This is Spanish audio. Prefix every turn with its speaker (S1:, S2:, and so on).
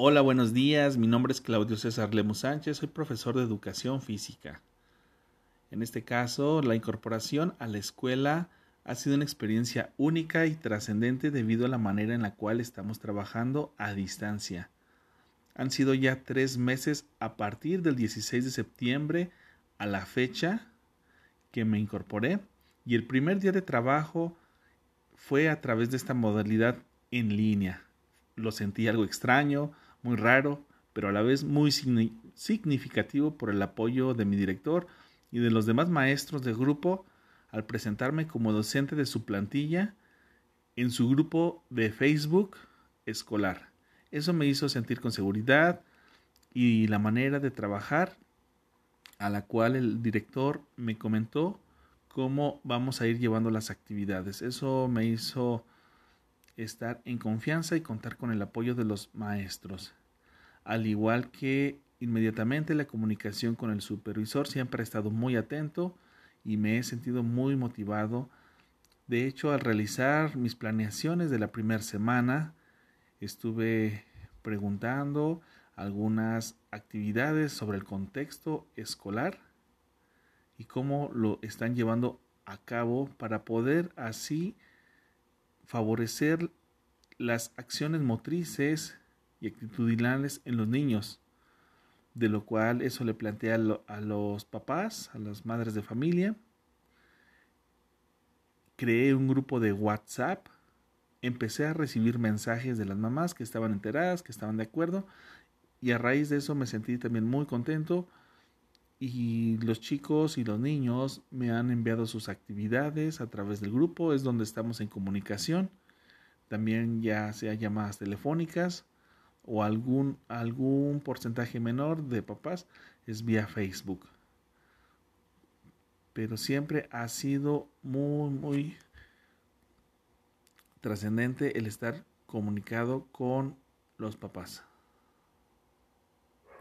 S1: Hola, buenos días. Mi nombre es Claudio César Lemus Sánchez. Soy profesor de educación física. En este caso, la incorporación a la escuela ha sido una experiencia única y trascendente debido a la manera en la cual estamos trabajando a distancia. Han sido ya tres meses a partir del 16 de septiembre a la fecha que me incorporé y el primer día de trabajo fue a través de esta modalidad en línea. Lo sentí algo extraño, muy raro, pero a la vez muy significativo por el apoyo de mi director y de los demás maestros del grupo al presentarme como docente de su plantilla en su grupo de Facebook escolar. Eso me hizo sentir con seguridad y la manera de trabajar a la cual el director me comentó cómo vamos a ir llevando las actividades. Eso me hizo estar en confianza y contar con el apoyo de los maestros. Al igual que inmediatamente la comunicación con el supervisor siempre ha estado muy atento y me he sentido muy motivado. De hecho, al realizar mis planeaciones de la primera semana, estuve preguntando algunas actividades sobre el contexto escolar y cómo lo están llevando a cabo para poder así favorecer las acciones motrices y actitudinales en los niños, de lo cual eso le plantea a los papás, a las madres de familia. Creé un grupo de WhatsApp, empecé a recibir mensajes de las mamás que estaban enteradas, que estaban de acuerdo, y a raíz de eso me sentí también muy contento y los chicos y los niños me han enviado sus actividades a través del grupo, es donde estamos en comunicación, también ya sea llamadas telefónicas o algún, algún porcentaje menor de papás es vía Facebook. Pero siempre ha sido muy, muy trascendente el estar comunicado con los papás.